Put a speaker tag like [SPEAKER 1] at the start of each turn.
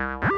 [SPEAKER 1] Bye.